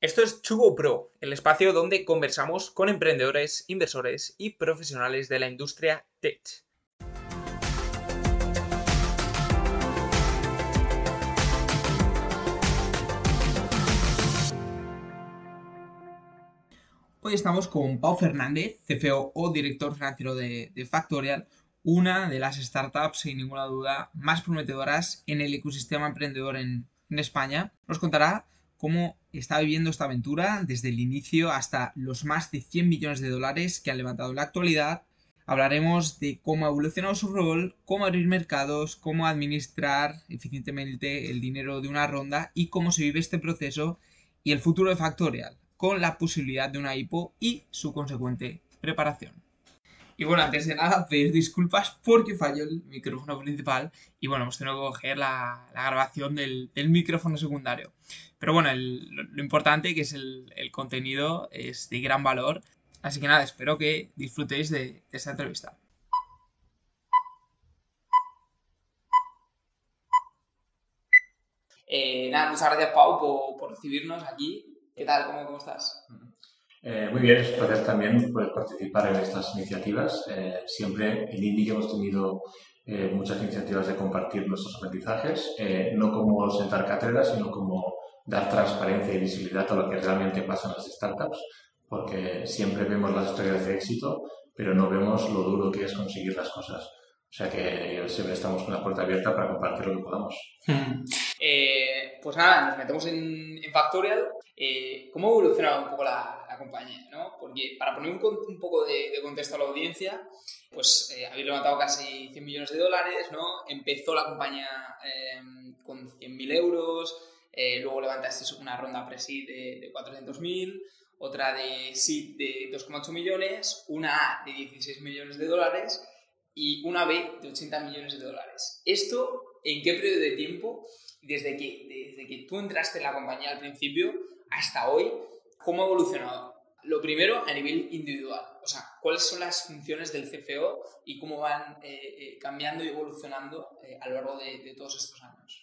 Esto es Chugo Pro, el espacio donde conversamos con emprendedores, inversores y profesionales de la industria tech. Hoy estamos con Pau Fernández, CFO o director financiero de, Factorial, una de las startups, sin ninguna duda, más prometedoras en el ecosistema emprendedor en, en España. Nos contará cómo está viviendo esta aventura desde el inicio hasta los más de 100 millones de dólares que han levantado en la actualidad. Hablaremos de cómo ha evolucionado su rol, cómo abrir mercados, cómo administrar eficientemente el dinero de una ronda y cómo se vive este proceso y el futuro de Factorial, con la posibilidad de una IPO y su consecuente preparación. Y bueno, antes de nada, pedir disculpas porque falló el micrófono principal y bueno, hemos tenido que coger la, grabación del, micrófono secundario. Pero bueno, lo, importante que es el, contenido es de gran valor. Así que nada, espero que disfrutéis de, esta entrevista. Eh, nada, muchas gracias Pau por, recibirnos aquí. ¿Qué tal? ¿Cómo, cómo estás? Eh, muy bien, es un placer también poder participar en estas iniciativas. Eh, siempre en Indie hemos tenido eh, muchas iniciativas de compartir nuestros aprendizajes, no como sentar cátedras, sino como dar transparencia y visibilidad a lo que realmente pasa en las startups, porque siempre vemos las historias de éxito, pero no vemos lo duro que es conseguir las cosas. O sea que siempre estamos con la puerta abierta para compartir lo que podamos. pues nada, nos metemos en, en Factorial. ¿Cómo ha evolucionado un poco la, compañía, ¿no? Porque para poner un, poco de, contexto a la audiencia, pues eh, habéis levantado casi 100 millones de dólares, ¿no? Empezó la compañía em, con 100.000 euros, eh, luego levantaste una ronda pre-seed de, de 400.000, otra de seed de 2,8 millones, una A de 16 millones de dólares y una B de 80 millones de dólares. ¿Esto en qué periodo de tiempo, desde que, desde que tú entraste en la compañía al principio hasta hoy, cómo ha evolucionado? Lo primero, a nivel individual. O sea, cuáles son las funciones del CFO y cómo van eh, eh, cambiando y evolucionando eh, a lo largo de, todos estos años.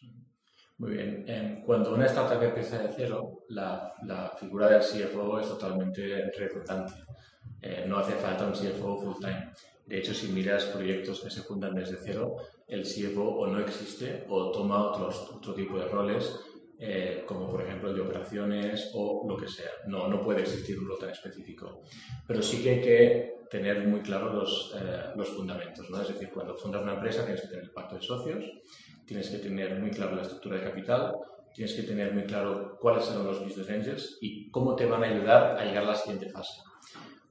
Muy bien. Cuando una startup empieza de cero, la, figura del CFO es totalmente redundante. no hace falta un CFO full time. De hecho, si miras proyectos que se fundan desde cero, el CFO o no existe o toma otros, otro tipo de roles eh, como por ejemplo de operaciones o lo que sea. No, no puede existir un rol tan específico. Pero sí que hay que tener muy claros los, eh, los fundamentos. ¿no? Es decir, cuando fundas una empresa tienes que tener el pacto de socios, tienes que tener muy claro la estructura de capital, tienes que tener muy claro cuáles son los business angels y cómo te van a ayudar a llegar a la siguiente fase.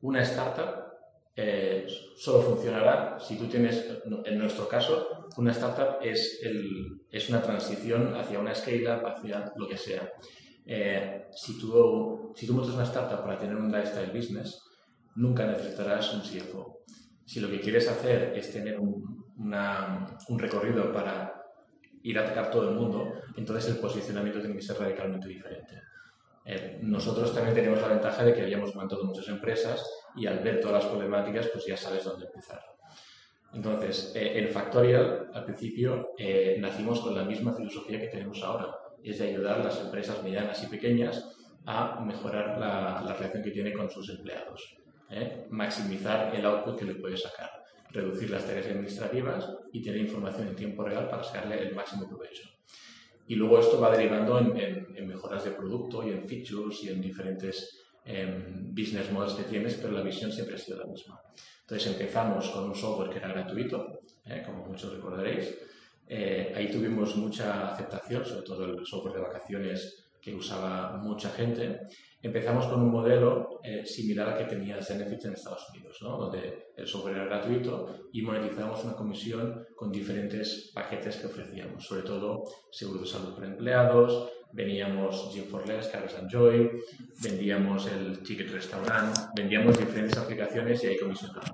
Una startup eh, solo funcionará si tú tienes, en nuestro caso, una startup es, el, es una transición hacia una scale-up, hacia lo que sea. Eh, si, tú, si tú montas una startup para tener un lifestyle business, nunca necesitarás un CFO. Si lo que quieres hacer es tener un, un recorrido para ir a atacar todo el mundo, entonces el posicionamiento tiene que ser radicalmente diferente. Eh, nosotros también tenemos la ventaja de que habíamos montado muchas empresas y al ver todas las problemáticas, pues ya sabes dónde empezar. Entonces, eh, en Factorial, al principio, eh, nacimos con la misma filosofía que tenemos ahora, es de ayudar a las empresas medianas y pequeñas a mejorar la, la relación que tiene con sus empleados, maximizar el output que le puede sacar, reducir las tareas administrativas y tener información en tiempo real para sacarle el máximo provecho. Y luego esto va derivando en, mejoras de producto y en features y en diferentes em, business models que tienes, pero la visión siempre ha sido la misma. Entonces empezamos con un software que era gratuito, eh, como muchos recordaréis. Eh, ahí tuvimos mucha aceptación, sobre todo el software de vacaciones que usaba mucha gente, empezamos con un modelo eh, similar al que tenía Zenefit en Estados Unidos, ¿no? donde el software era gratuito y monetizamos una comisión con diferentes paquetes que ofrecíamos, sobre todo seguro de salud para empleados, veníamos Gym for Less, Carlos Joy, vendíamos el Ticket Restaurant, vendíamos diferentes aplicaciones y ahí comisionamos.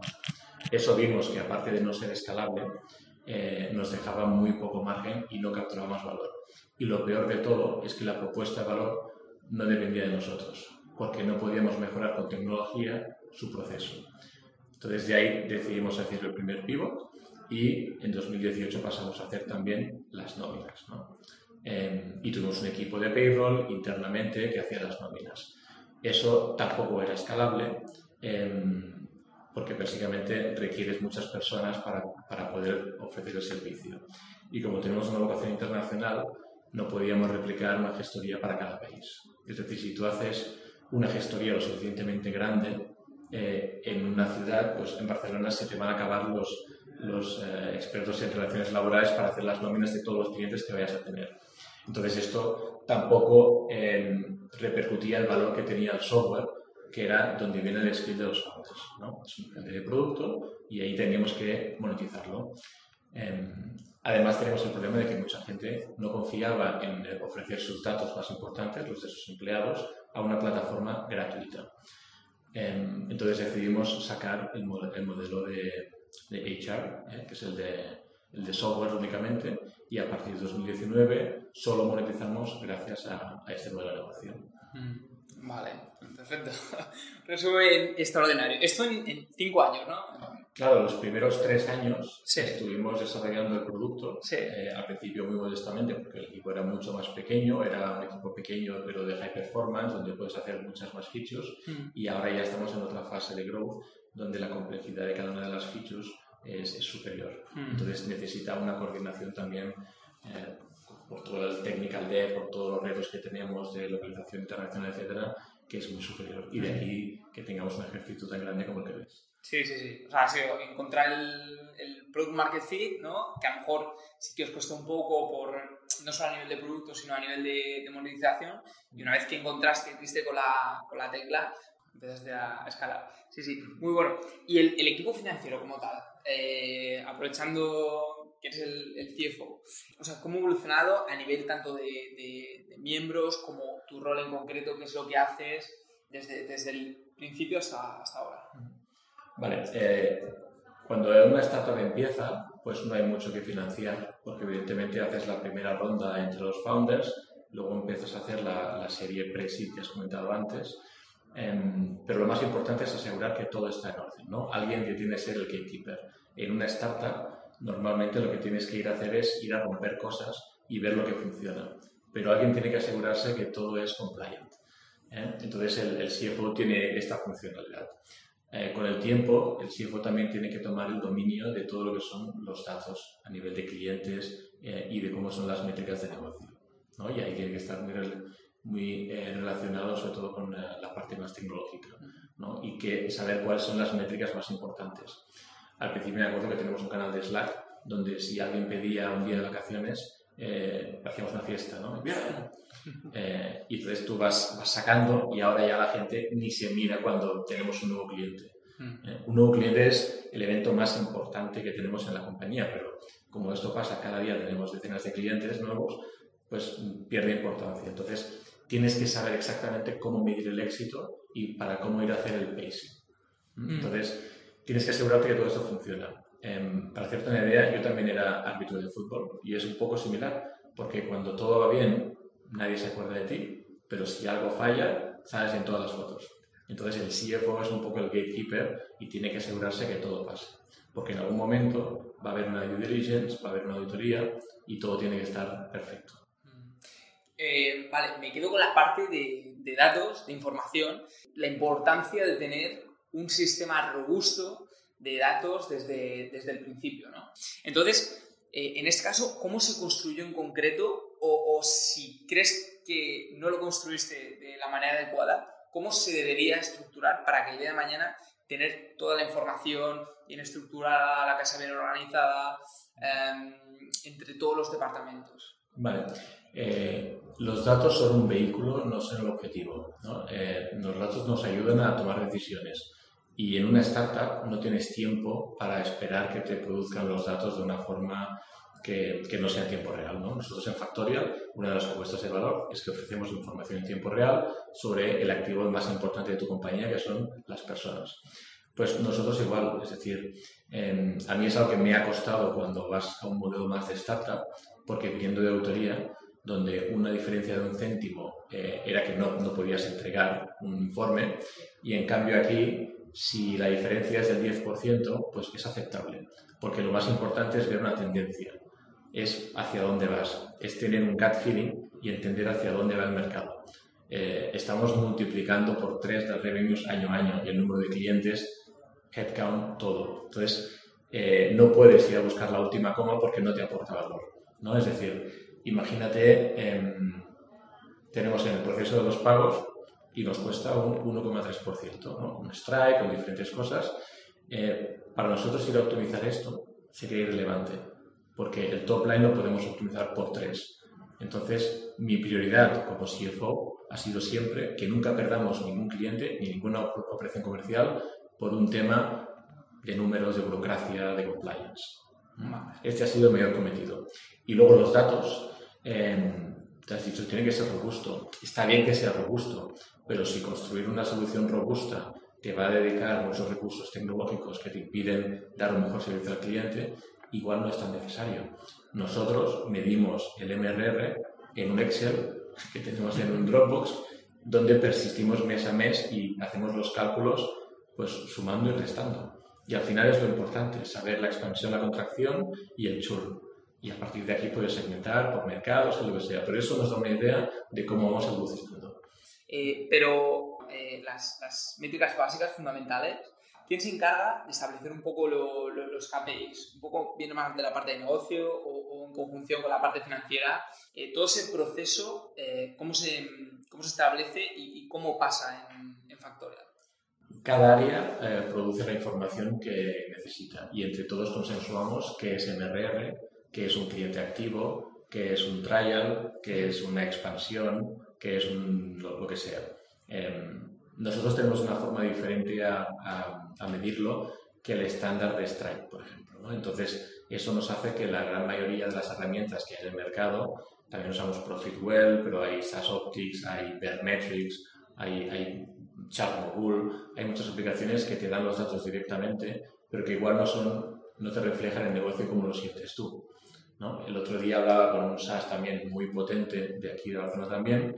Eso vimos que aparte de no ser escalable, eh, nos dejaba muy poco margen y no capturábamos valor. Y lo peor de todo es que la propuesta de valor no dependía de nosotros, porque no podíamos mejorar con tecnología su proceso. Entonces de ahí decidimos hacer el primer pivot y en 2018 pasamos a hacer también las nóminas. Em, y tuvimos un equipo de payroll internamente que hacía las nóminas. Eso tampoco era escalable em, porque básicamente requieres muchas personas para, para poder ofrecer el servicio. Y como tenemos una vocación internacional, no podíamos replicar una gestoría para cada país. Es decir, si tú haces una gestoría lo suficientemente grande eh, en una ciudad, pues en Barcelona se te van a acabar los, los eh, expertos en relaciones laborales para hacer las nóminas de todos los clientes que vayas a tener. Entonces esto tampoco em, repercutía el valor que tenía el software, que era donde viene el skill de los founders. ¿no? Es un de producto y ahí teníamos que monetizarlo. Em, además tenemos el problema de que mucha gente no confiaba en ofrecer sus datos más importantes, los de sus empleados, a una plataforma gratuita. Em, entonces decidimos sacar el, modelo de, HR, eh, que es el de, el de, software únicamente, y a partir de 2019 solo monetizamos gracias a, este modelo de negocio. Mm, vale, perfecto. Resumen extraordinario. Esto en, cinco años, ¿no? Claro, los primeros tres años estuvimos desarrollando el producto, eh, al principio muy modestamente, porque el equipo era mucho más pequeño, era un equipo pequeño pero de high performance, donde puedes hacer muchas más features, mm. y ahora ya estamos en otra fase de growth, donde la complejidad de cada una de las features es, superior. Mm. Entonces necesita una coordinación también eh, por todo el technical debt, por todos los retos que tenemos de localización internacional, etcétera, que es muy superior. Y de aquí que tengamos un ejército tan grande como el que ves. Sí, sí, sí. O sea, ha sido encontrar el, el, product market fit, ¿no? Que a lo mejor sí que os cuesta un poco por, no solo a nivel de producto, sino a nivel de, de monetización. Y una vez que encontraste, diste con la, con la tecla, empezaste a escalar. Sí, sí, muy bueno. Y el, el equipo financiero como tal, eh, aprovechando que eres el, el, CFO, o sea, ¿cómo ha evolucionado a nivel tanto de, de, de, miembros como tu rol en concreto, qué es lo que haces desde, desde el principio hasta, hasta ahora? Vale, eh, cuando una startup empieza, pues no hay mucho que financiar, porque evidentemente haces la primera ronda entre los founders, luego empiezas a hacer la, la serie pre-seed que has comentado antes, em, pero lo más importante es asegurar que todo está en orden, ¿no? Alguien que tiene que ser el gatekeeper. En una startup, normalmente lo que tienes que ir a hacer es ir a romper cosas y ver lo que funciona, pero alguien tiene que asegurarse que todo es compliant. ¿eh? Entonces el, el CFO tiene esta funcionalidad. Eh, con el tiempo, el CFO también tiene que tomar el dominio de todo lo que son los datos a nivel de clientes eh, y de cómo son las métricas de negocio. ¿no? Y ahí tiene que estar muy, muy eh, relacionado sobre todo con la parte más tecnológica ¿no? y que saber cuáles son las métricas más importantes. Al principio me acuerdo que tenemos un canal de Slack donde si alguien pedía un día de vacaciones, hacíamos una fiesta, ¿no? Eh, y entonces tú vas, vas, sacando y ahora ya la gente ni se mira cuando tenemos un nuevo cliente. Mm. Eh, un nuevo cliente es el evento más importante que tenemos en la compañía, pero como esto pasa, cada día tenemos decenas de clientes nuevos, pues pierde importancia. Entonces tienes que saber exactamente cómo medir el éxito y para cómo ir a hacer el pacing. Mm. Entonces tienes que asegurarte que todo esto funciona. Em, para hacerte una idea, yo también era árbitro de fútbol y es un poco similar, porque cuando todo va bien, nadie se acuerda de ti, pero si algo falla, sales en todas las fotos. Entonces el CFO es un poco el gatekeeper y tiene que asegurarse que todo pase. Porque en algún momento va a haber una due diligence, va a haber una auditoría y todo tiene que estar perfecto. Eh, vale, me quedo con la parte de, de, datos, de información, la importancia de tener un sistema robusto de datos desde, desde el principio. ¿no? Entonces, eh, en este caso, ¿cómo se construyó en concreto o, si crees que no lo construiste de la manera adecuada, ¿cómo se debería estructurar para que el día de mañana tener toda la información bien estructurada, la casa bien organizada, em, entre todos los departamentos? Vale. Eh, los datos son un vehículo, no son el objetivo. Eh, los datos nos ayudan a tomar decisiones. Y en una startup no tienes tiempo para esperar que te produzcan los datos de una forma que, que, no sea en tiempo real. ¿no? Nosotros en Factorial, una de las propuestas de valor es que ofrecemos información en tiempo real sobre el activo más importante de tu compañía, que son las personas. Pues nosotros igual, es decir, eh, a mí es algo que me ha costado cuando vas a un modelo más de startup, porque viniendo de autoría, donde una diferencia de un céntimo eh, era que no, no podías entregar un informe, y en cambio aquí, si la diferencia es del 10%, pues es aceptable, porque lo más importante es ver una tendencia. es hacia dónde vas, es tener un gut feeling y entender hacia dónde va el mercado. Eh, estamos multiplicando por tres las revenues año a año el número de clientes, headcount, todo. Entonces, eh, no puedes ir a buscar la última coma porque no te aporta valor. ¿no? Es decir, imagínate, em, tenemos en el proceso de los pagos y nos cuesta un 1,3%, ¿no? un strike con diferentes cosas. Eh, para nosotros ir a optimizar esto sería irrelevante porque el top line lo podemos optimizar por tres. Entonces, mi prioridad como CFO ha sido siempre que nunca perdamos ningún cliente ni ninguna operación comercial por un tema de números, de burocracia, de compliance. Este ha sido el mayor cometido. Y luego los datos, eh, te has dicho, tiene que ser robusto. Está bien que sea robusto, pero si construir una solución robusta te va a dedicar muchos recursos tecnológicos que te impiden dar un mejor servicio al cliente, igual no es tan necesario. Nosotros medimos el MRR en un Excel que tenemos en un Dropbox, donde persistimos mes a mes y hacemos los cálculos pues sumando y restando. Y al final es lo importante, saber la expansión, la contracción y el churn. Y a partir de aquí puedes segmentar por mercados o lo que sea. Pero eso nos da una idea de cómo vamos evolucionando. Eh, pero eh, las, las métricas básicas fundamentales ¿Quién se encarga de establecer un poco los KPIs? Un poco viene más de la parte de negocio o, en conjunción con la parte financiera. Eh, todo ese proceso, eh, ¿cómo, se, ¿cómo se establece y, cómo pasa en, en, Factorial? Cada área eh, produce la información que necesita y entre todos consensuamos qué es MRR, qué es un cliente activo, qué es un trial, qué es una expansión, qué es un, lo, que sea. Em, nosotros tenemos una forma diferente a, a, medirlo que el estándar de Stripe, por ejemplo. Entonces, eso nos hace que la gran mayoría de las herramientas que hay en el mercado, también usamos Profitwell, pero hay SaaS Optics, hay Metrics, hay, hay Chartmogul, hay muchas aplicaciones que te dan los datos directamente, pero que igual no, son, no te reflejan el negocio como lo sientes tú. ¿No? El otro día hablaba con un SaaS también muy potente, de aquí de Barcelona también,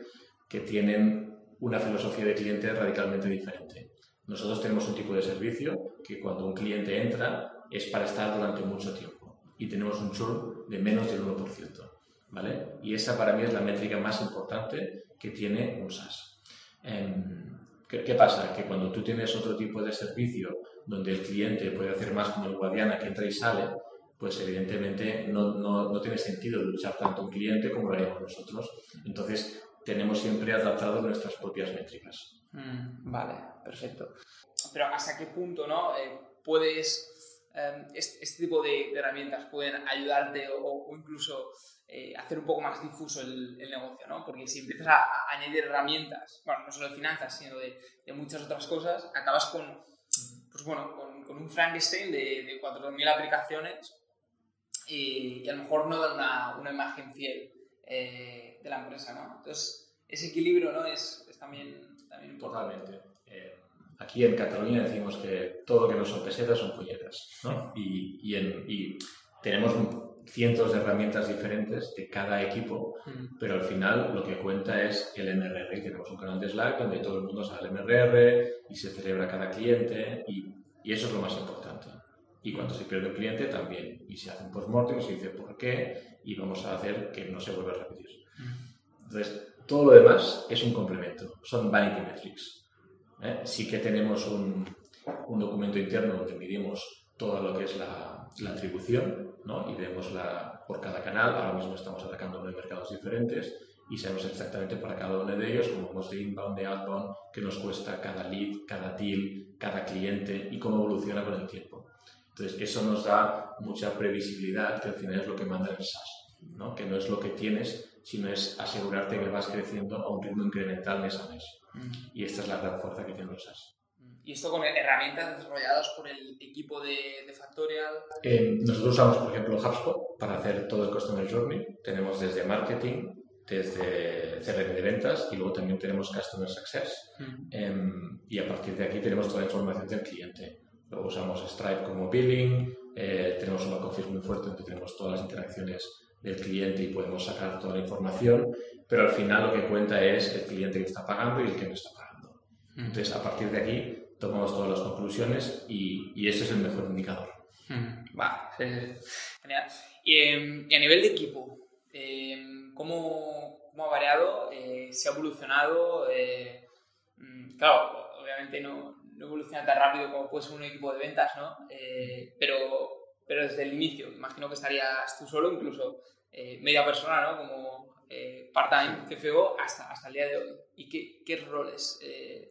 que tienen una filosofía de cliente radicalmente diferente. Nosotros tenemos un tipo de servicio que cuando un cliente entra es para estar durante mucho tiempo y tenemos un churn de menos del 1%. ¿vale? Y esa para mí es la métrica más importante que tiene un SaaS. Em, ¿qué, pasa? Que cuando tú tienes otro tipo de servicio donde el cliente puede hacer más como el guardiana que entra y sale, pues evidentemente no, no, no tiene sentido luchar tanto un cliente como lo haríamos nosotros. Entonces, tenemos siempre adaptado nuestras propias métricas. Mm, vale, perfecto. Pero ¿hasta qué punto no, eh, puedes, em, este, este, tipo de, herramientas pueden ayudarte o, incluso eh, hacer un poco más difuso el, negocio? ¿no? Porque si empiezas a, añadir herramientas, bueno, no solo de finanzas, sino de, muchas otras cosas, acabas con, pues bueno, con, un Frankenstein de, de 4.000 aplicaciones y, a lo mejor no da una, una imagen fiel. Eh, de la empresa, ¿no? Entonces, ese equilibrio, ¿no? Es, es también, también Totalmente. Eh, aquí en Cataluña decimos que todo lo que no son pesetas son polletas, ¿no? Y, y, en, y tenemos cientos de herramientas diferentes de cada equipo, mm. pero al final lo que cuenta es el MRR. Y tenemos un canal de Slack donde todo el mundo sabe el MRR y se celebra cada cliente y, y eso es lo más importante. Y cuando se pierde un cliente también. Y se hace un post-mortem se dice por qué y vamos a hacer que no se vuelva a repetir. Entonces, todo lo demás es un complemento, son vanity metrics. ¿eh? Sí que tenemos un, un, documento interno donde medimos todo lo que es la, la atribución ¿no? y vemos la, por cada canal, ahora mismo estamos atacando nueve mercados diferentes y sabemos exactamente para cada uno de ellos, como vemos de inbound, de outbound, qué nos cuesta cada lead, cada deal, cada cliente y cómo evoluciona con el tiempo. Entonces, eso nos da mucha previsibilidad, que al final es lo que manda el SaaS, ¿no? que no es lo que tienes, sino es asegurarte que vas creciendo a un ritmo incremental mes a mes. Mm. Y esta es la gran fuerza que tiene los SaaS. Mm. ¿Y esto con herramientas desarrolladas por el equipo de, de Factorial? Eh, nosotros usamos, por ejemplo, HubSpot para hacer todo el Customer Journey. Tenemos desde marketing, desde CRM de ventas y luego también tenemos Customer Success. Mm. Em, y a partir de aquí tenemos toda la información del cliente. Luego usamos Stripe como billing, eh, tenemos un back office muy fuerte donde tenemos todas las interacciones del cliente y podemos sacar toda la información, pero al final lo que cuenta es el cliente que está pagando y el que no está pagando. Entonces, a partir de aquí, tomamos todas las conclusiones y, y ese es el mejor indicador. Va, genial. Em, y, a nivel de equipo, em, ¿cómo, ¿cómo, ha variado? Eh, ¿Se ha evolucionado? Eh, mm, claro, obviamente no, no, evoluciona tan rápido como puede ser un equipo de ventas, ¿no? Eh, pero, pero desde el inicio, imagino que estarías tú solo, incluso media persona, ¿no? Como part-time CFO hasta, hasta el día de hoy. ¿Y qué, qué roles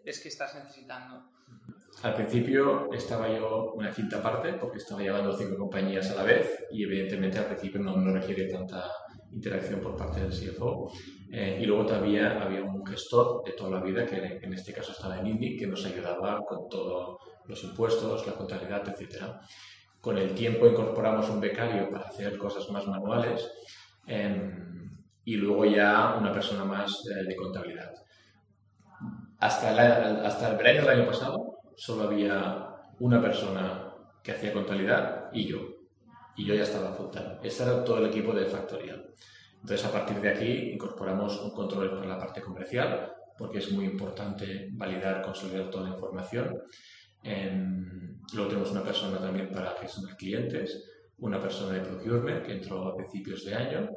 ves que estás necesitando? Al principio estaba yo una quinta parte porque estaba llevando cinco compañías a la vez y evidentemente al principio no, no requiere tanta interacción por parte del CFO. Eh, y luego todavía había un gestor de toda la vida que en este caso estaba en Indy que nos ayudaba con todos los impuestos, la contabilidad, etc. Con el tiempo incorporamos un becario para hacer cosas más manuales em, y luego ya una persona más de contabilidad. Hasta, hasta el verano del año pasado solo había una persona que hacía contabilidad y yo. Y yo ya estaba full Ese era todo el equipo de Factorial. Entonces, a partir de aquí, incorporamos un control para la parte comercial, porque es muy importante validar, consolidar toda la información. luego tenemos una persona también para gestionar clientes, una persona de procurement que entró a principios de año.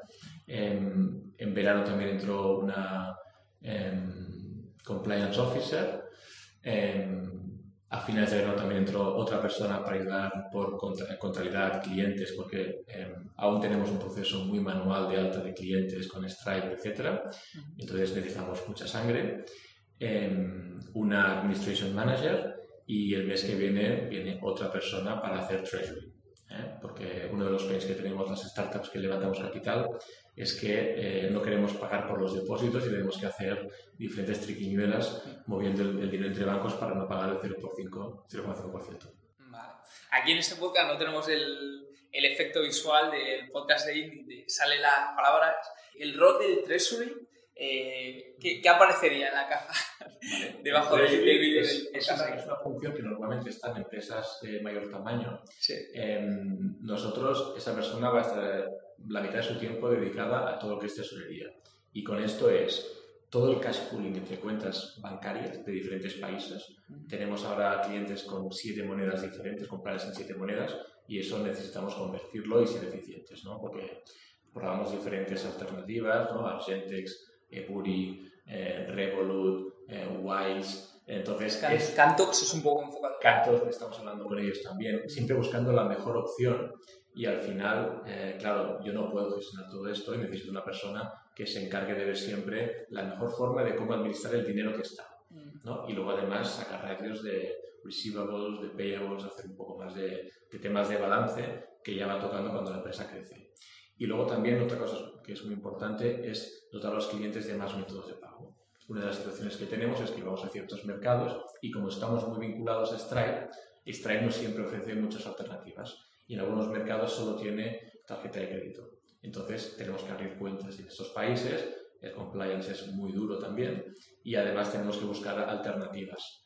En, en verano también entró una em, compliance officer. A finales de verano también entró otra persona para ayudar por contabilidad clientes, porque em, aún tenemos un proceso muy manual de alta de clientes con Stripe, etc. Entonces necesitamos mucha sangre. Em, una Administration Manager y el mes que viene viene otra persona para hacer Treasury. ¿Eh? Porque uno de los pains que tenemos las startups que levantamos capital es que eh, no queremos pagar por los depósitos y tenemos que hacer diferentes triquiñuelas moviendo el, dinero entre bancos para no pagar el 0,5%. Vale. Aquí en este podcast no tenemos el, el efecto visual del podcast de Indy, sale las palabras. El rol del Treasury, eh, ¿qué, ¿qué, aparecería en la caja debajo del, vídeo? Es, es, una, función que normalmente está en empresas de mayor tamaño. Sí. Em, nosotros, esa persona va a estar la mitad de su tiempo dedicada a todo lo que es tesorería. Y con esto es todo el cash pooling entre cuentas bancarias de diferentes países. Tenemos ahora clientes con siete monedas diferentes, compradas en siete monedas, y eso necesitamos convertirlo y ser eficientes, ¿no? Porque probamos diferentes alternativas, ¿no? Argentex, Eburi, eh, Revolut, eh, Wise. Entonces, Cantox es un poco enfocado. Cantox, estamos hablando con ellos también, siempre buscando la mejor opción y al final, eh, claro, yo no puedo gestionar todo esto y necesito una persona que se encargue de ver siempre la mejor forma de cómo administrar el dinero que está. Mm. ¿no? Y luego además sacar ratios de receivables, de payables, hacer un poco más de, de, temas de balance que ya va tocando cuando la empresa crece. Y luego también otra cosa que es muy importante es dotar a los clientes de más métodos de pago. Una de las situaciones que tenemos es que vamos a ciertos mercados y como estamos muy vinculados a Stripe, Stripe no siempre ofrece muchas alternativas y en algunos mercados solo tiene tarjeta de crédito. Entonces tenemos que abrir cuentas en estos países, el compliance es muy duro también y además tenemos que buscar alternativas,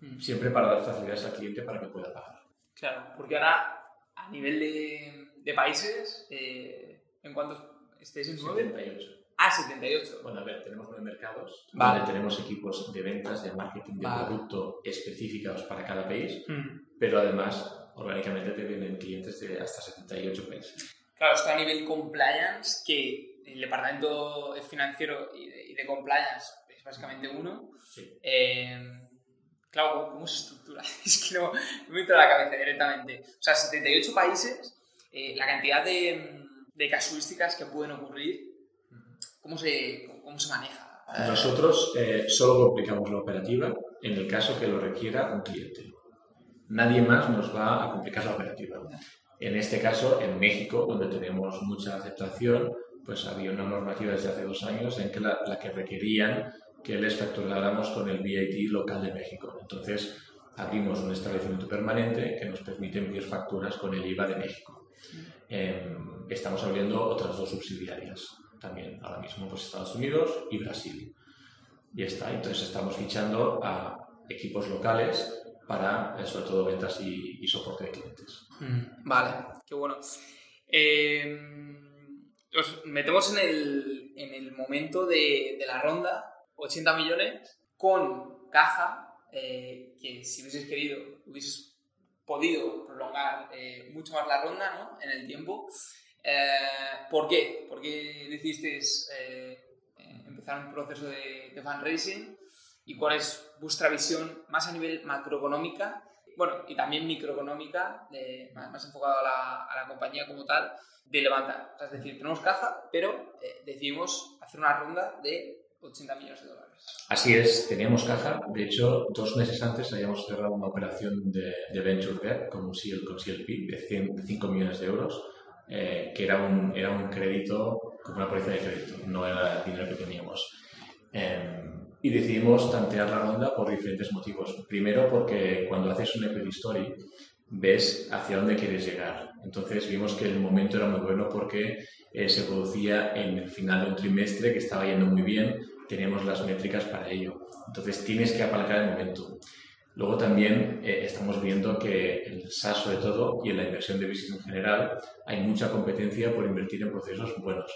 hmm. siempre para dar facilidades al cliente para que pueda pagar. Claro, porque ahora a nivel de, de países, eh, ¿en cuántos estáis en 78. Ah, 78. Bueno, a ver, tenemos nueve mercados, vale. tenemos equipos de ventas, de marketing, de producto específicos para cada país, hmm. pero además orgánicamente te vienen clientes de hasta 78 países. Claro, esto a nivel compliance, que el departamento financiero y de, compliance es básicamente uno. Sí. Eh, claro, ¿cómo, se estructura? es que no, me entra a la cabeza directamente. O sea, 78 países, eh, la cantidad de, de, casuísticas que pueden ocurrir, ¿cómo se, cómo se maneja? Nosotros eh, solo complicamos la operativa en el caso que lo requiera un cliente nadie más nos va a complicar la operativa. En este caso, en México, donde tenemos mucha aceptación, pues había una normativa desde hace dos años en que la, que requerían que les facturáramos con el VAT local de México. Entonces, abrimos un establecimiento permanente que nos permite enviar facturas con el IVA de México. Em, estamos abriendo otras dos subsidiarias también, ahora mismo, pues Estados Unidos y Brasil. Y está, entonces estamos fichando a equipos locales para, eh, sobre todo, ventas y, soporte de clientes. Mm, vale, qué bueno. Eh, nos metemos en el, en el momento de, de, la ronda, 80 millones, con caja, eh, que si hubieses querido, hubieses podido prolongar eh, mucho más la ronda ¿no? en el tiempo. Eh, ¿Por qué? ¿Por qué decidisteis empezar un proceso de, de fundraising? ¿Y cuál es vuestra visión más a nivel macroeconómica bueno, y también microeconómica, más, enfocado a la, a la, compañía como tal, de levantar. es decir, tenemos caja, pero eh, decidimos hacer una ronda de 80 millones de dólares. Así es, teníamos caja. De hecho, dos meses antes habíamos cerrado una operación de, de Venture Debt con un CLP de, 5 millones de euros, eh, que era un, era un crédito como una póliza de crédito, no era dinero que teníamos. Em, y decidimos tantear la ronda por diferentes motivos. Primero, porque cuando haces un equity story, ves hacia dónde quieres llegar. Entonces vimos que el momento era muy bueno porque eh, se producía en el final de un trimestre que estaba yendo muy bien, teníamos las métricas para ello. Entonces tienes que apalancar el momento. Luego también eh, estamos viendo que el SaaS sobre todo y en la inversión de business en general hay mucha competencia por invertir en procesos buenos.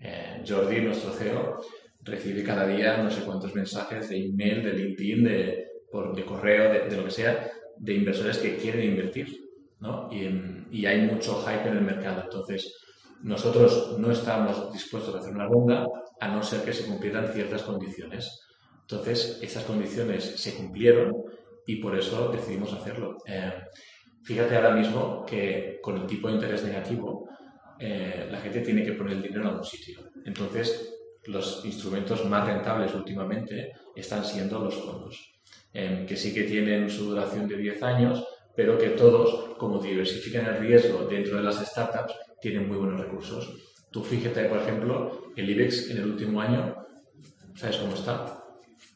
Eh, Jordi, nuestro CEO, recibe cada día no sé cuántos mensajes de email, de LinkedIn, de, por, de correo, de, lo que sea, de inversores que quieren invertir, ¿no? Y, y, hay mucho hype en el mercado. Entonces, nosotros no estamos dispuestos a hacer una ronda a no ser que se cumplieran ciertas condiciones. Entonces, esas condiciones se cumplieron y por eso decidimos hacerlo. Eh, fíjate ahora mismo que con el tipo de interés negativo, eh, la gente tiene que poner el dinero en algún sitio. Entonces, los instrumentos más rentables últimamente están siendo los fondos que sí que tienen su duración de 10 años, pero que todos, como diversifican el riesgo dentro de las startups, tienen muy buenos recursos. Tú fíjate, por ejemplo, el IBEX en el último año, ¿sabes cómo está?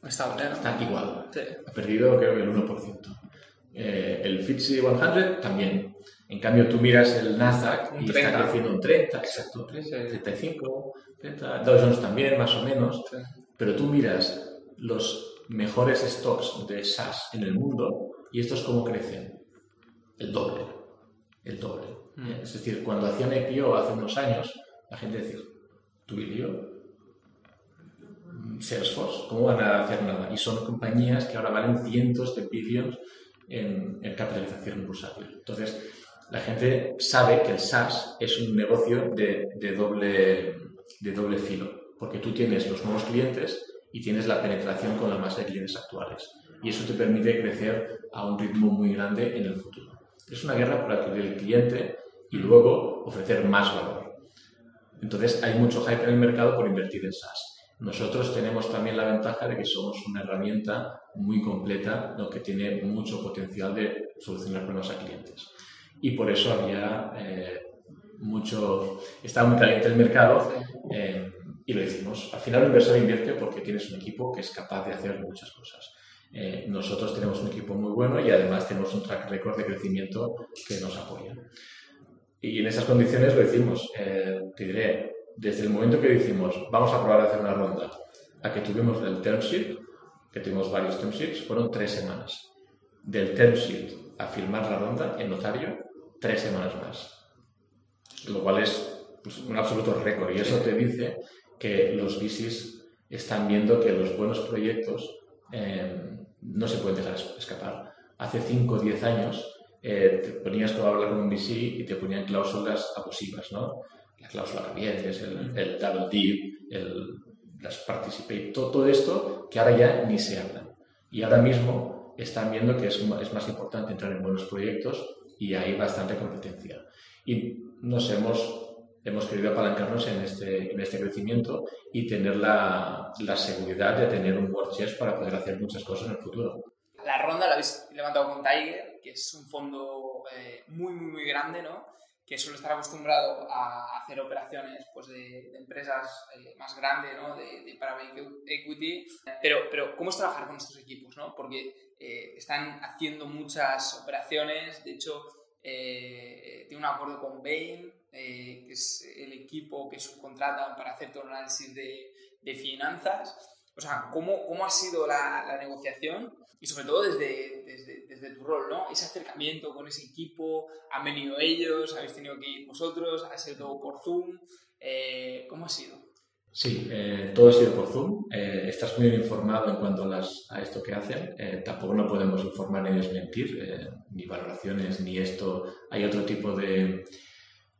Está, está igual. Ha perdido creo que el 1%. Eh, el FTSE 100 también. En cambio, tú miras el Nasdaq y está creciendo un 30, exacto, 35, 30, Dow Jones también, más o menos. Pero tú miras los mejores stocks de SaaS en el mundo y estos cómo crecen. El doble. El doble. Mm. Es decir, cuando hacían IPO hace unos años, la gente decía, Twilio, Salesforce, ¿cómo van a hacer nada? Y son compañías que ahora valen cientos de billones en, capitalización bursátil. Entonces, la gente sabe que el SaaS es un negocio de, de, doble, de doble filo, porque tú tienes los nuevos clientes y tienes la penetración con la masa de clientes actuales. Y eso te permite crecer a un ritmo muy grande en el futuro. Es una guerra por adquirir el cliente y luego ofrecer más valor. Entonces hay mucho hype en el mercado por invertir en SaaS. Nosotros tenemos también la ventaja de que somos una herramienta muy completa, lo que tiene mucho potencial de solucionar problemas a clientes. Y por eso había eh, mucho, estaba muy caliente el mercado. Eh, y lo hicimos. Al final, un inversor invierte porque tienes un equipo que es capaz de hacer muchas cosas. Eh, nosotros tenemos un equipo muy bueno y además tenemos un track record de crecimiento que nos apoya. Y en esas condiciones lo hicimos. Eh, te diré, desde el momento que decimos vamos a probar a hacer una ronda, a que tuvimos el term sheet, que tuvimos varios term sheets, fueron tres semanas. Del term sheet a firmar la ronda en notario, tres semanas más. Lo cual es pues, un absoluto récord. Y eso te dice que los VCs están viendo que los buenos proyectos eh, no se pueden dejar escapar. Hace 5 o 10 años eh, te ponías a hablar con un VC y te ponían cláusulas abusivas, ¿no? La cláusula capientes, el, el double dip, el, las participate, todo, todo, esto que ahora ya ni se habla. Y ahora mismo están viendo que es, es más importante entrar en buenos proyectos y hay bastante competencia. Y nos hemos hemos querido apalancarnos en este, en este crecimiento y tener la, la seguridad de tener un war chest para poder hacer muchas cosas en el futuro. La ronda la habéis levantado con Tiger, que es un fondo eh, muy, muy, muy grande, ¿no? Que suele estar acostumbrado a hacer operaciones pues, de, de empresas eh, más grandes, ¿no? de, de private equity. Pero, pero, ¿cómo es trabajar con estos equipos? ¿no? Porque eh, están haciendo muchas operaciones, de hecho, eh, tiene un acuerdo con Bain, eh, que es el equipo que subcontratan para hacer todo el análisis de, de finanzas. O sea, ¿cómo, cómo ha sido la, la, negociación? Y sobre todo desde, desde, desde, tu rol, ¿no? Ese acercamiento con ese equipo, ¿han venido ellos? ¿Habéis tenido que ir vosotros? ¿Ha sido todo por Zoom? Eh, ¿Cómo ha sido? Sí, eh, todo ha sido por Zoom. Eh, estás muy bien informado en cuanto a, las, a, esto que hacen. Eh, tampoco no podemos informar ni desmentir, eh, ni valoraciones, ni esto. Hay otro tipo de,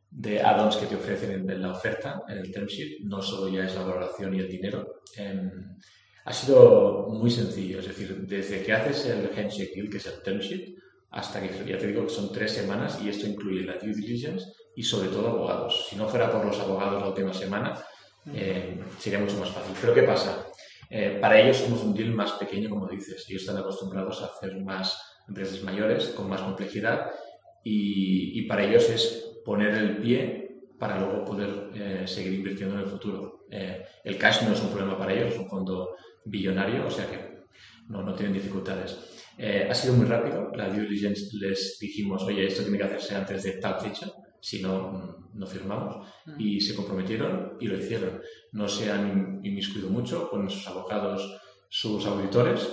de add-ons que te ofrecen en, la oferta, en el term sheet. No solo ya es la valoración y el dinero. Ha sido muy sencillo, es decir, desde que haces el handshake deal, que es el term sheet, hasta que ya te digo que son tres semanas y esto incluye la due diligence y sobre todo abogados. Si no fuera por los abogados la última semana, eh, sería mucho más fácil. Pero ¿qué pasa? Eh, para ellos somos un deal más pequeño, como dices. Ellos están acostumbrados a hacer más empresas mayores, con más complejidad, y, y para ellos es poner el pie para luego poder eh, seguir invirtiendo en el futuro. el cash no es un problema para ellos, es un fondo billonario, o sea que no, no tienen dificultades. ha sido muy rápido, la due diligence les dijimos, oye, esto tiene que hacerse antes de tal fecha, si no, mm, no firmamos. Mm. Y se comprometieron y lo hicieron. No se han inmiscuido mucho con sus abogados, sus auditores.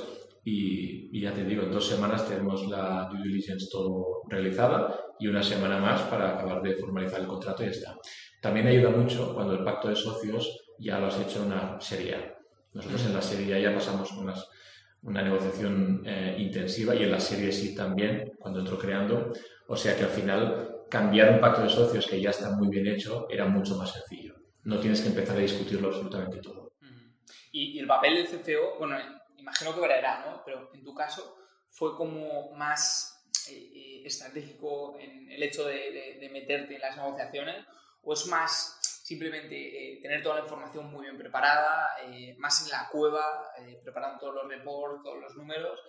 Y, ya te digo, en dos semanas tenemos la due diligence todo realizada y una semana más para acabar de formalizar el contrato y ya está. También ayuda mucho cuando el pacto de socios ya lo has hecho una serie. Nosotros en la serie ya pasamos unas, una negociación eh, intensiva y en la serie sí también, cuando entro creando. O sea que al final cambiar un pacto de socios que ya está muy bien hecho era mucho más sencillo. No tienes que empezar a discutirlo absolutamente todo. Y, el papel del CFO, bueno, imagino que variará, ¿no? Pero en tu caso fue como más eh, eh, estratégico en el hecho de, meterte en las negociaciones o es más simplemente eh, tener toda la información muy bien preparada, más en la cueva, preparando todos los reports, todos los números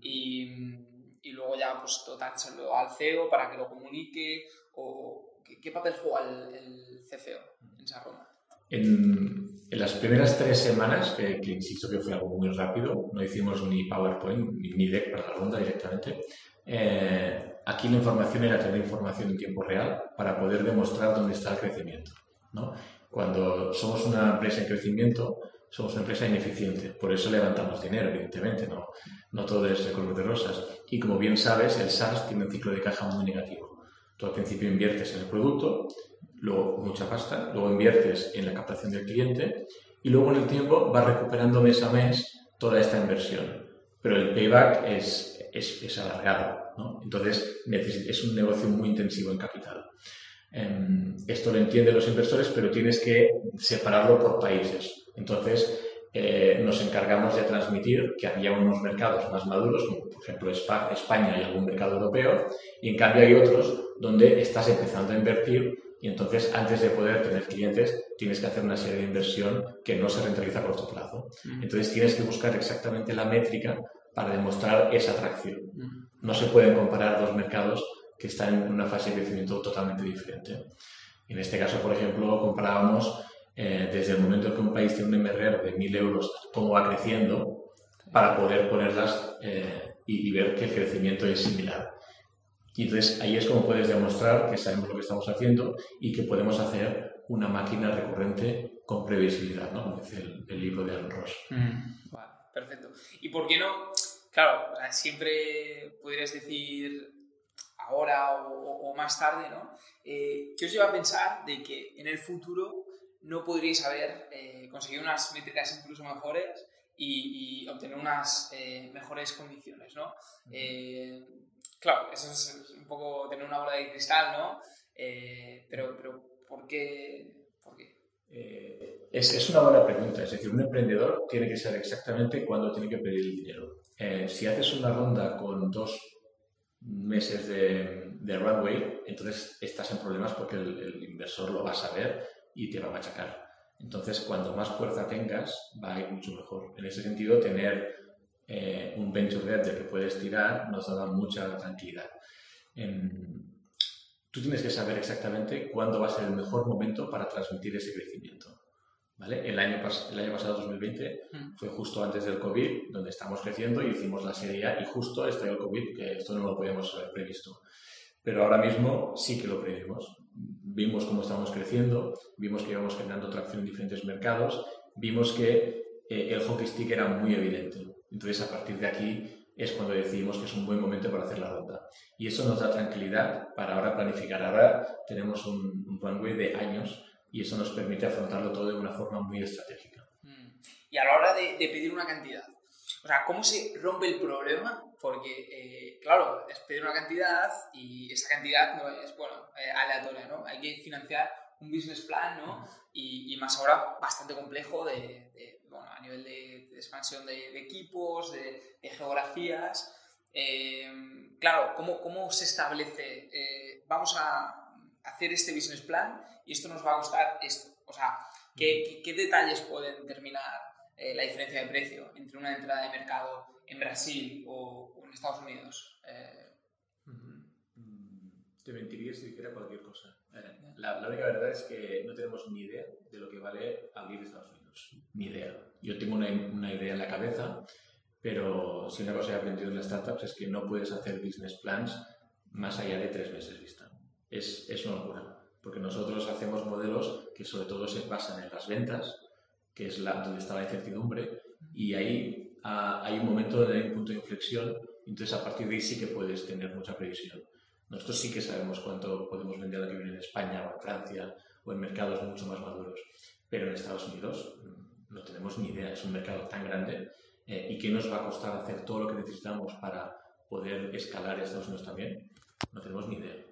y y luego ya pues totárselo al CEO para que lo comunique o ¿qué, papel juega el, CFO en esa ronda? En, en, las primeras tres semanas, que, insisto que fue algo muy rápido, no hicimos ni PowerPoint ni, deck para la ronda directamente, eh, aquí la información era tener información en tiempo real para poder demostrar dónde está el crecimiento. ¿No? Cuando somos una empresa en crecimiento, somos una empresa ineficiente. Por eso levantamos dinero, evidentemente, no, no todo es de color de rosas. Y como bien sabes, el SaaS tiene un ciclo de caja muy negativo. Tú al principio inviertes en el producto, luego mucha pasta, luego inviertes en la captación del cliente y luego en el tiempo vas recuperando mes a mes toda esta inversión. Pero el payback es, es, es alargado, ¿no? Entonces es un negocio muy intensivo en capital. Em, esto lo entienden los inversores, pero tienes que separarlo por países. Entonces, eh, nos encargamos de transmitir que había unos mercados más maduros, como por ejemplo España y algún mercado europeo, y en cambio hay otros donde estás empezando a invertir y entonces antes de poder tener clientes tienes que hacer una serie de inversión que no se rentabiliza a corto plazo. Entonces tienes que buscar exactamente la métrica para demostrar esa atracción. No se pueden comparar dos mercados que están en una fase de crecimiento totalmente diferente. En este caso, por ejemplo, comparábamos eh, desde el momento que un país tiene un MRR de 1.000 euros, cómo va creciendo, para poder ponerlas eh, y, ver que el crecimiento es similar. Y entonces ahí es como puedes demostrar que sabemos lo que estamos haciendo y que podemos hacer una máquina recurrente con previsibilidad, ¿no? como dice el, libro de Alan Ross. Mm. perfecto. ¿Y por qué no? Claro, siempre podrías decir ahora o, más tarde, ¿no? Eh, ¿Qué os lleva a pensar de que en el futuro no podríais haber eh, conseguido unas métricas incluso mejores y, obtener unas eh, mejores condiciones, ¿no? Eh, claro, eso es un poco tener una bola de cristal, ¿no? pero, pero ¿por qué? ¿Por qué? Es, es, una buena pregunta. Es decir, un emprendedor tiene que saber exactamente cuándo tiene que pedir el dinero. si haces una ronda con dos meses de, runway, entonces estás en problemas porque el, inversor lo va a saber y te va a machacar. Entonces, cuanto más fuerza tengas, va a ir mucho mejor. En ese sentido, tener eh, un venture debt del que puedes tirar nos da mucha tranquilidad. tú tienes que saber exactamente cuándo va a ser el mejor momento para transmitir ese crecimiento. ¿Vale? El, año el año pasado, 2020, mm. fue justo antes del COVID, donde estamos creciendo y hicimos la serie A y justo estalló el COVID, que esto no lo podíamos haber previsto. Pero ahora mismo sí que lo previmos vimos cómo estábamos creciendo, vimos que íbamos generando tracción en diferentes mercados, vimos que eh, el hockey stick era muy evidente. Entonces, a partir de aquí es cuando decidimos que es un buen momento para hacer la ronda. Y eso nos da tranquilidad para ahora planificar. Ahora tenemos un, un runway de años y eso nos permite afrontarlo todo de una forma muy estratégica. Mm. Y a la hora de, pedir una cantidad, o sea, ¿cómo se rompe el problema? Porque, eh, claro, es pedir una cantidad y esa cantidad no es, bueno, eh, aleatoria, ¿no? Hay que financiar un business plan, ¿no? Y, y más ahora bastante complejo de, de, bueno, a nivel de, de expansión de, de, equipos, de, geografías. Eh, claro, ¿cómo, ¿cómo, se establece? Eh, vamos a hacer este business plan y esto nos va a costar esto. O sea, ¿qué, qué, qué detalles pueden determinar eh, la diferencia de precio entre una entrada de mercado en Brasil o, o en Estados Unidos? Uh -huh. Te mentiría si dijera cualquier cosa. Eh, la, la, única verdad es que no tenemos ni idea de lo que vale abrir Estados Unidos. Ni idea. Yo tengo una, una idea en la cabeza, pero si una cosa he aprendido en las startups es que no puedes hacer business plans más allá de tres meses vista. Es, es una locura, porque nosotros hacemos modelos que sobre todo se basan en las ventas, que es la, donde está la incertidumbre, y ahí ah, hay un momento de un punto de inflexión, entonces a partir de ahí sí que puedes tener mucha previsión. Nosotros sí que sabemos cuánto podemos vender a que viene en España o en Francia o en mercados mucho más maduros, pero en Estados Unidos no tenemos ni idea, es un mercado tan grande eh, y qué nos va a costar hacer todo lo que necesitamos para poder escalar Estados Unidos también, no tenemos ni idea,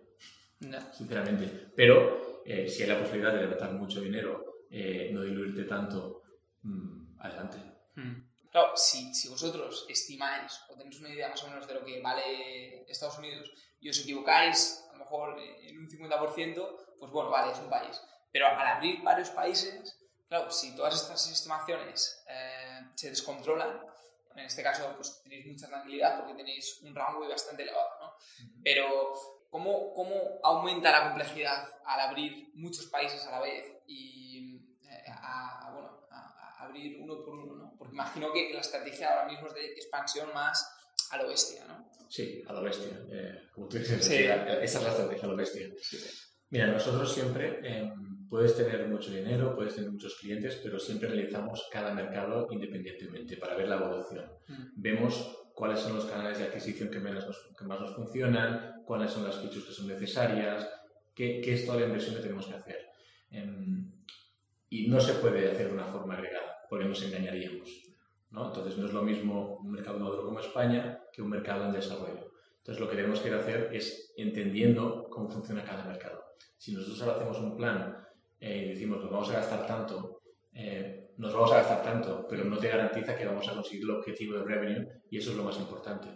no. sinceramente. Pero eh, si hay la posibilidad de levantar mucho dinero, eh, no diluirte tanto, mmm, adelante. Hmm. Claro, si, si, vosotros estimáis o tenéis una idea más o menos de lo que vale Estados Unidos y os equivocáis a lo mejor en un 50%, pues bueno, vale, es un país. Pero al abrir varios países, claro, si todas estas estimaciones eh, se descontrolan, en este caso pues tenéis mucha tranquilidad porque tenéis un runway bastante elevado, ¿no? Pero ¿cómo, ¿cómo aumenta la complejidad al abrir muchos países a la vez y eh, a, bueno, a, a abrir uno por uno, ¿no? Porque imagino que la estrategia ahora mismo es de expansión más a lo bestia, ¿no? Sí, a lo bestia. Eh, como tú dices, Sí. esa es la estrategia, a lo bestia. Mira, nosotros siempre eh, puedes tener mucho dinero, puedes tener muchos clientes, pero siempre analizamos cada mercado independientemente para ver la evolución. Mm. Vemos cuáles son los canales de adquisición que, menos nos, que más nos funcionan, cuáles son las features que son necesarias, qué, qué es toda la inversión que tenemos que hacer. Eh, y no se puede hacer de una forma agregada, porque nos engañaríamos. ¿no? Entonces no es lo mismo un mercado maduro como España que un mercado en desarrollo. Entonces lo que tenemos que hacer es entendiendo cómo funciona cada mercado. Si nosotros ahora hacemos un plan eh, y decimos nos vamos a gastar tanto, eh, nos vamos a gastar tanto, pero no te garantiza que vamos a conseguir el objetivo de revenue y eso es lo más importante.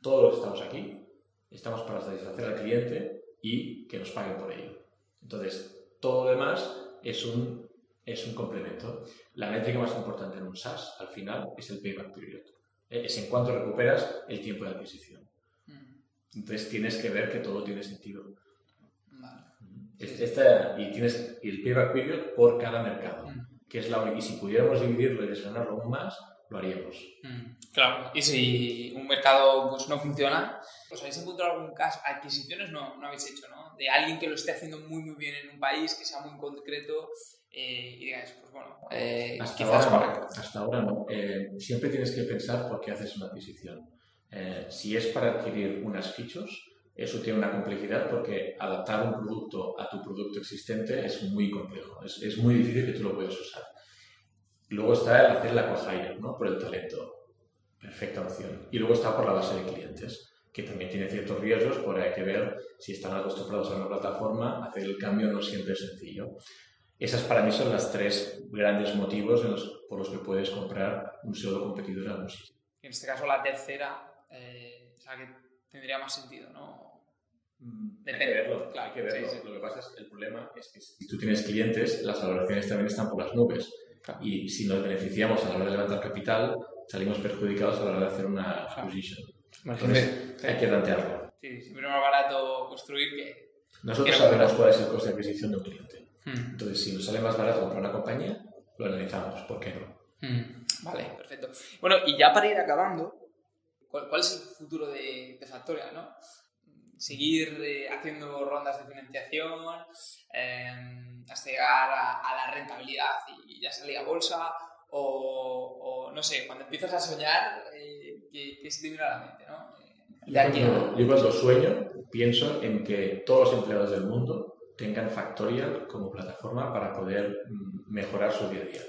Todos los que estamos aquí estamos para satisfacer al cliente y que nos paguen por ello. Entonces todo lo demás es un es un complemento. La métrica más importante en un SaaS, al final, es el payback period. Es en cuanto recuperas el tiempo de adquisición. Entonces tienes que ver que todo tiene sentido. Vale. Esta, y tienes el payback period por cada mercado, que es la Y si pudiéramos dividirlo y desgranarlo aún más, lo haríamos. Claro, y si un mercado pues, no funciona, ¿os habéis encontrado algún caso? Adquisiciones no, no habéis hecho, ¿no? De alguien que lo esté haciendo muy, muy bien en un país, que sea muy concreto eh, y digáis, pues bueno, eh, hasta, quizás ahora, para... hasta ahora no. Eh, siempre tienes que pensar por qué haces una adquisición. Eh, si es para adquirir unas features, eso tiene una complejidad porque adaptar un producto a tu producto existente es muy complejo. Es, es muy difícil que tú lo puedas usar. Luego está el hacer la hire, ¿no? Por el talento. Perfecta opción. Y luego está por la base de clientes, que también tiene ciertos riesgos, porque hay que ver si están acostumbrados a una plataforma, hacer el cambio no siempre es sencillo. Esas para mí son las tres grandes motivos los, por los que puedes comprar un pseudo competidor en algún sitio. En este caso la tercera, eh, o sea que tendría más sentido, ¿no? Depende. Hay que verlo, claro, hay que verlo. Sí, sí. Lo que pasa es que el problema es que si tú tienes clientes, las valoraciones también están por las nubes. Claro. Y si nos beneficiamos a la hora de levantar capital, salimos perjudicados a la hora de hacer una acquisition. Entonces, hay que plantearlo. Sí, siempre es más barato construir que... Nosotros que sabemos cuál es el coste de adquisición de un cliente. Hmm. Entonces, si nos sale más barato comprar una compañía, lo analizamos. ¿Por qué no? Hmm. Vale, perfecto. Bueno, y ya para ir acabando, ¿cuál, cuál es el futuro de, de Factorial, no? Seguir eh, haciendo rondas de financiación eh, hasta llegar a, a, la rentabilidad y ya salir a bolsa o, o, no sé, cuando empiezas a soñar, eh, ¿qué, ¿qué, se te viene a la mente, no? Yo cuando, yo cuando sueño pienso en que todos los empleados del mundo tengan Factorial como plataforma para poder mejorar su día a día.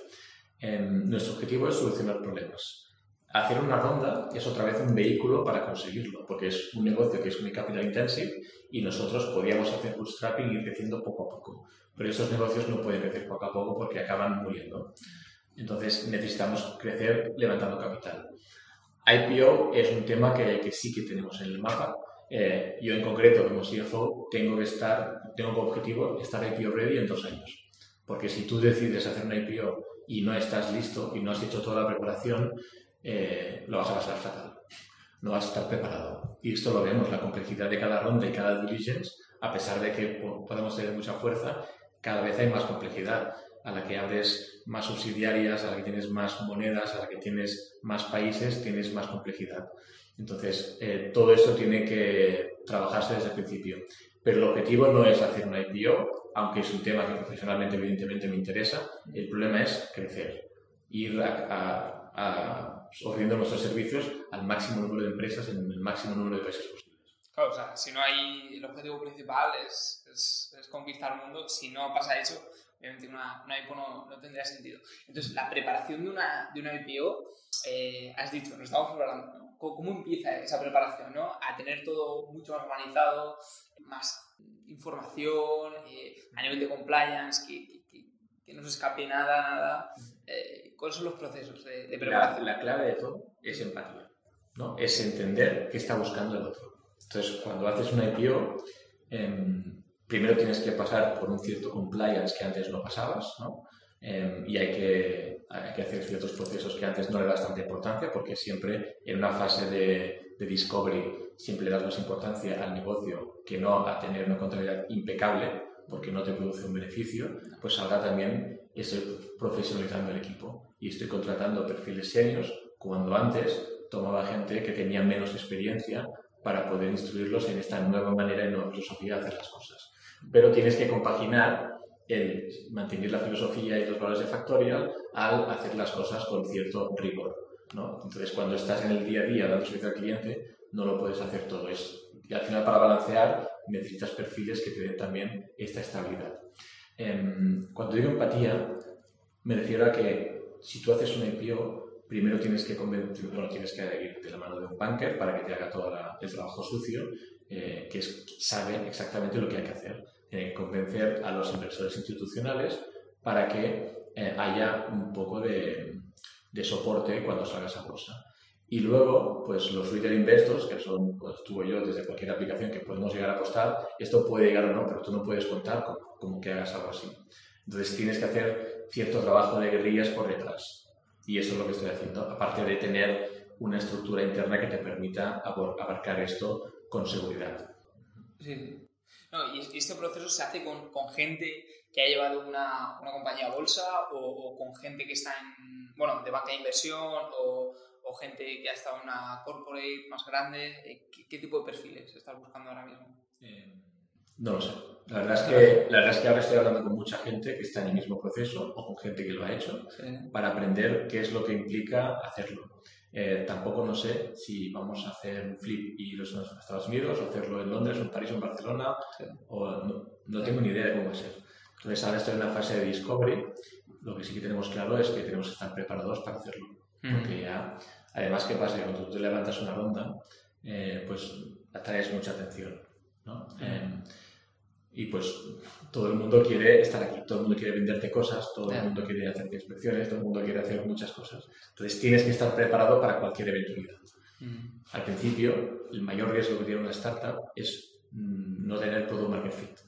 Eh, nuestro objetivo es solucionar problemas. Hacer una ronda es otra vez un vehículo para conseguirlo, porque es un negocio que es muy capital intensive y nosotros podíamos hacer bootstrapping y ir creciendo poco a poco. Pero esos negocios no pueden crecer poco a poco porque acaban muriendo. Entonces necesitamos crecer levantando capital. IPO es un tema que, sí que tenemos en el mapa. Eh, yo en concreto, como CFO, tengo que estar, tengo como objetivo estar IPO ready en dos años. Porque si tú decides hacer una IPO y no estás listo y no has hecho toda la preparación, eh, lo vas a pasar fatal. No vas a estar preparado. Y esto lo vemos, la complejidad de cada ronda y cada diligence, a pesar de que podemos tener mucha fuerza, cada vez hay más complejidad. A la que abres más subsidiarias, a la que tienes más monedas, a la que tienes más países, tienes más complejidad. Entonces, eh, todo esto tiene que trabajarse desde el principio. Pero el objetivo no es hacer una IPO, aunque es un tema que profesionalmente evidentemente me interesa. El problema es crecer, ir a, a, ofreciendo nuestros servicios al máximo número de empresas en el máximo número de países posibles. Claro, o sea, si no hay, el objetivo principal es, es, es conquistar el mundo, si no pasa eso, obviamente una, una IPO no, no, tendría sentido. Entonces, la preparación de una, de una IPO, eh, has dicho, nos estamos hablando, ¿no? ¿Cómo empieza esa preparación? ¿no? A tener todo mucho más organizado, más información, eh, a nivel de compliance, que, que, que, no se escape nada, nada. Eh, ¿Cuáles son los procesos de, de preparación? La, la, clave de todo es empatía, ¿no? Es entender qué está buscando el otro. Entonces, cuando haces una IPO, eh, primero tienes que pasar por un cierto compliance que antes no pasabas, ¿no? Eh, y hay que, hay que hacer ciertos procesos que antes no le das tanta importancia porque siempre en una fase de, de discovery siempre le das más importancia al negocio que no a tener una contabilidad impecable porque no te produce un beneficio, pues ahora también estoy profesionalizando el equipo y estoy contratando perfiles serios cuando antes tomaba gente que tenía menos experiencia para poder instruirlos en esta nueva manera y nueva filosofía de hacer las cosas. Pero tienes que compaginar el mantener la filosofía y los valores de Factorial al hacer las cosas con cierto rigor. ¿no? Entonces, cuando estás en el día a día dando servicio al cliente, no lo puedes hacer todo eso. Y al final, para balancear, necesitas perfiles que te den también esta estabilidad. Cuando digo empatía, me refiero a que si tú haces un IPO, primero tienes que, tienes que ir de la mano de un banker para que te haga todo el trabajo sucio, eh, que es, sabe exactamente lo que hay que hacer. Tiene que convencer a los inversores institucionales para que eh, haya un poco de, de, soporte cuando salgas a bolsa. Y luego, pues los retail investors, que son, pues tú yo, desde cualquier aplicación que podemos llegar a apostar, esto puede llegar o no, pero tú no puedes contar con, con que hagas algo así. Entonces tienes que hacer cierto trabajo de guerrillas por detrás. Y eso es lo que estoy haciendo, aparte de tener una estructura interna que te permita abarcar esto con seguridad. Sí. No, y este proceso se hace con, con gente que ha llevado una, una compañía a bolsa o, o, con gente que está en, bueno, de banca de inversión o, o gente que ha estado en una corporate más grande. ¿Qué, qué tipo de perfiles estás buscando ahora mismo? Eh, no lo sé. La verdad, es que, la verdad es que ahora estoy hablando con mucha gente que está en el mismo proceso o con gente que lo ha hecho sí. para aprender qué es lo que implica hacerlo. Eh, tampoco no sé si vamos a hacer un flip y irnos a Estados Unidos, o hacerlo en Londres, o en París, o en Barcelona, sí. o no, no, tengo ni idea de cómo va a ser. Entonces ahora estoy en una fase de discovery. Lo que sí que tenemos claro es que tenemos que estar preparados para hacerlo. Porque ya, además, ¿qué pasa? Cuando tú te levantas una ronda, eh, pues atraes mucha atención. ¿no? Eh, y pues todo el mundo quiere estar aquí, todo el mundo quiere venderte cosas, todo el mundo quiere hacerte inspecciones, todo el mundo quiere hacer muchas cosas. Entonces tienes que estar preparado para cualquier eventualidad. Mm. Al principio, el mayor riesgo que tiene una startup es mm, no tener product market fit.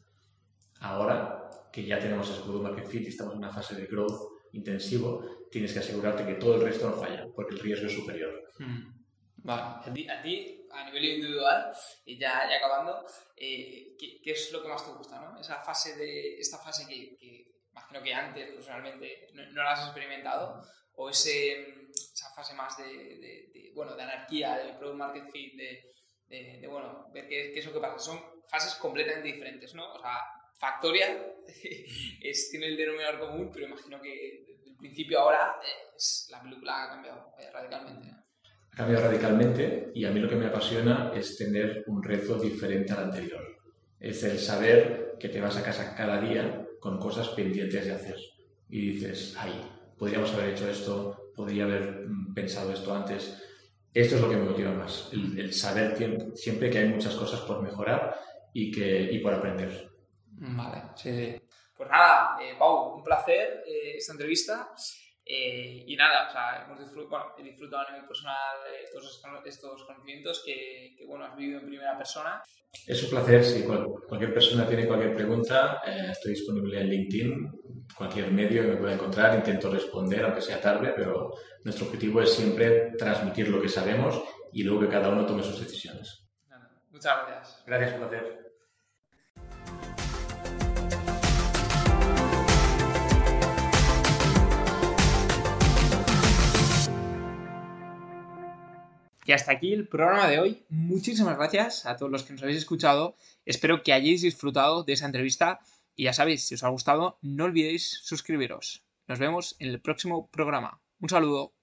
Ahora que ya tenemos ese product market fit y estamos en una fase de growth intensivo, tienes que asegurarte que todo el resto no falla, porque el riesgo es superior. Mm. Vale, a ti, a ti a nivel individual, y ya, ya acabando, eh, ¿qué, ¿qué, es lo que más te gusta? ¿no? Esa fase de, esta fase que, que imagino que antes personalmente no, no, la has experimentado, o ese, esa fase más de, de, de, bueno, de anarquía, de product market fit, de, de bueno, ver qué, qué, es lo que pasa. Son fases completamente diferentes, ¿no? O sea, Factorial es, tiene el denominador común, pero imagino que principio ahora es, la película ha cambiado eh, radicalmente. ha cambiado radicalmente y a mí lo que me apasiona es tener un reto diferente al anterior. Es el saber que te vas a casa cada día con cosas pendientes de hacer y dices, ay, podríamos haber hecho esto podría haber mm, pensado esto antes. Esto es lo que me motiva más, el, saber siempre que hay muchas cosas por mejorar y, que, y por aprender. Vale, sí, sí. Pues nada, eh, Pau, un placer eh, esta entrevista. Eh, y nada, o sea, hemos disfrutado, bueno, he disfrutado a nivel personal estos, estos conocimientos que, que, bueno, has vivido en primera persona. Es un placer, si cualquier persona tiene cualquier pregunta, estoy disponible en LinkedIn, cualquier medio que me pueda encontrar, intento responder, aunque sea tarde, pero nuestro objetivo es siempre transmitir lo que sabemos y luego que cada uno tome sus decisiones. Muchas gracias. Gracias, un placer. Y hasta aquí el programa de hoy. Muchísimas gracias a todos los que nos habéis escuchado. Espero que hayáis disfrutado de esa entrevista. Y ya sabéis, si os ha gustado, no olvidéis suscribiros. Nos vemos en el próximo programa. Un saludo.